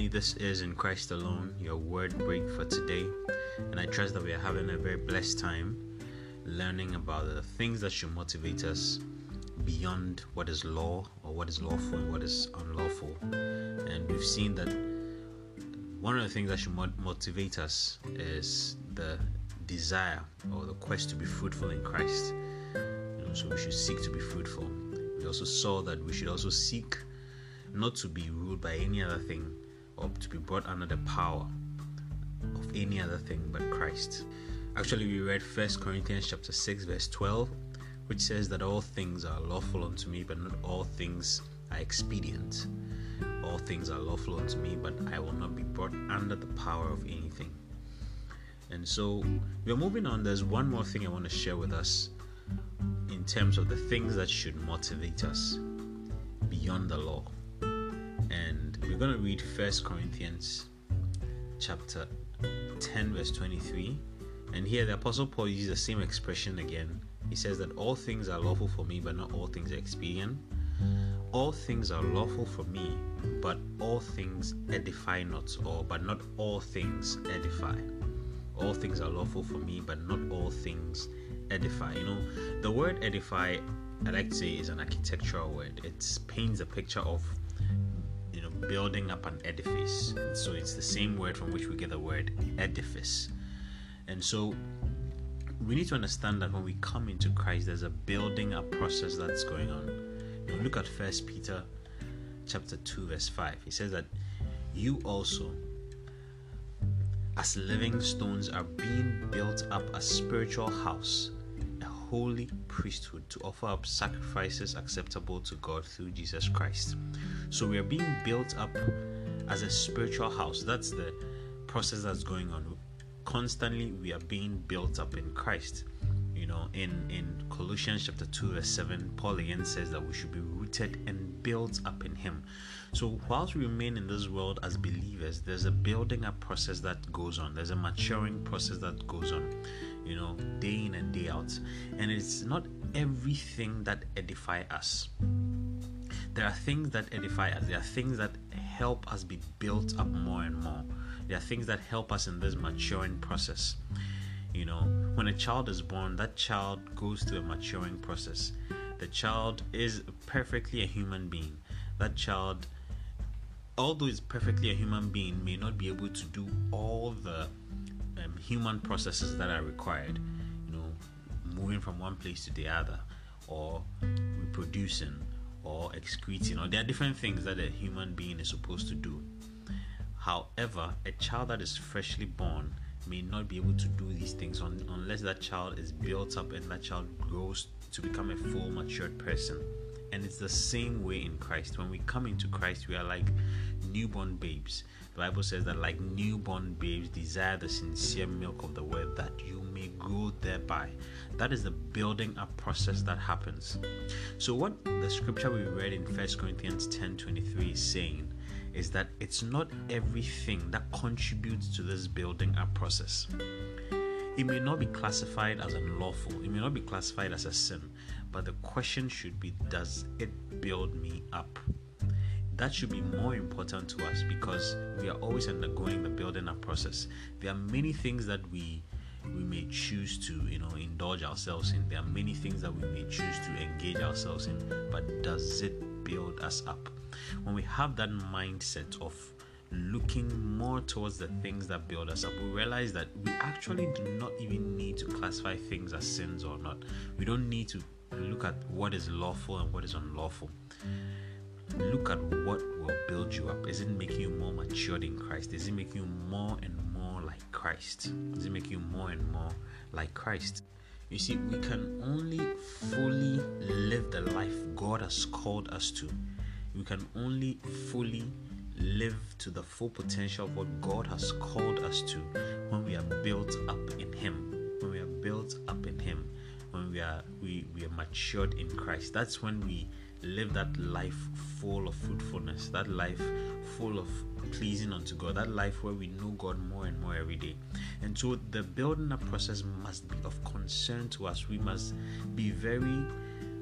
family. This is In Christ Alone, your word break for today. And I trust that we are having a very blessed time learning about the things that should motivate us beyond what is law or what is lawful and what is unlawful. And we've seen that one of the things that should motivate us is the desire or the quest to be fruitful in Christ. You know, so we should seek to be fruitful. We also saw that we should also seek not to be ruled by any other thing or to be brought under the power of any other thing but Christ. Actually, we read 1 Corinthians chapter 6 verse 12, which says that all things are lawful unto me, but not all things are expedient. All things are lawful unto me, but I will not be brought under the power of anything. And so we're moving on. There's one more thing I want to share with us in terms of the things that should motivate us beyond the law going to read First Corinthians chapter 10 verse 23 and here the apostle Paul uses the same expression again. He says that all things are lawful for me but not all things are expedient. All things are lawful for me but all things edify not or but not all things edify. All things are lawful for me but not all things edify. You know the word edify i like to say is an architectural word. It paints a picture of building up an edifice. So it's the same word from which we get the word edifice. And so we need to understand that when we come into Christ, there's a building up process that's going on. You know, look at First Peter chapter 2, verse 5. He says that you also, as living stones, are being built up a spiritual house holy priesthood to offer up sacrifices acceptable to God through Jesus Christ. So we are being built up as a spiritual house. That's the process that's going on. Constantly we are being built up in Christ. You know, in, in Colossians chapter 2, verse 7, Paul again says that we should be rooted and built up in Him. So, whilst we remain in this world as believers, there's a building up process that goes on, there's a maturing process that goes on you know, day in and day out. And it's not everything that edify us. There are things that edify us. There are things that help us be built up more and more. There are things that help us in this maturing process. You know, when a child is born, that child goes through a maturing process. The child is perfectly a human being. That child, although is perfectly a human being, may not be able to do all the human processes that are required, you know, moving from one place to the other, or reproducing, or excreting, or there are different things that a human being is supposed to do. However, a child that is freshly born may not be able to do these things on, unless that child is built up and that child grows to become a full matured person. And it's the same way in Christ. When we come into Christ, we are like newborn babes. The Bible says that, like newborn babes, desire the sincere milk of the word that you may grow thereby. That is the building up process that happens. So, what the scripture we read in 1 Corinthians 10 23 is saying is that it's not everything that contributes to this building up process. It may not be classified as unlawful, it may not be classified as a sin, but the question should be does it build me up? that should be more important to us because we are always undergoing the building up process. There are many things that we we may choose to you know indulge ourselves in. There are many things that we may choose to engage ourselves in, but does it build us up? When we have that mindset of looking more towards the things that build us up, we realize that we actually do not even need to classify things as sins or not. We don't need to look at what is lawful and what is unlawful look at what will build you up. Is it making you more matured in Christ? Is it making you more and more like Christ? Is it making you more and more like Christ? You see, we can only fully live the life God has called us to. We can only fully live to the full potential of what God has called us to when we are built up are we, we are matured in Christ. That's when we live that life full of fruitfulness, that life full of pleasing unto God, that life where we know God more and more every day. And so the building up process must be of concern to us. We must be very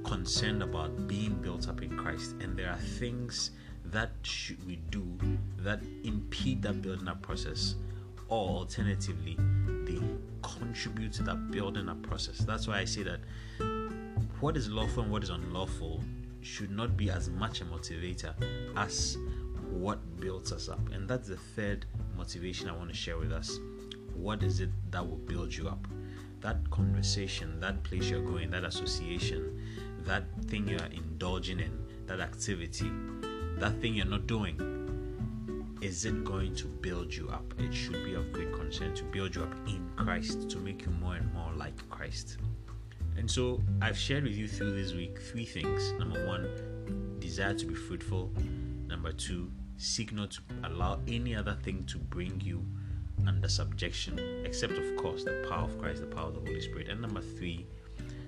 concerned about being built up in Christ. And there are things that should we do that impede that building up process or alternatively contribute to that building up process. That's why i say that what is lawful and what is unlawful should not be as much a motivator as what builds us up. And that's the third motivation i want to share with us. What is it that will build you up? That conversation that place you're going that association that thing you're indulging in that activity that thing you're not doing, is it going to build you up? It should be of great concern to build you up in Christ, to make you more and more like Christ. And so I've shared with you through this week three things. Number one, desire to be fruitful. Number two, seek not to allow any other thing to bring you under subjection, except, of course, the power of Christ, the power of the Holy Spirit. And number three,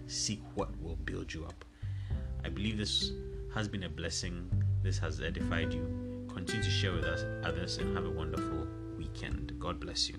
seek what will build you up. I believe this has been a blessing this has edified you. Continue to share with us others and have a wonderful weekend. God bless you.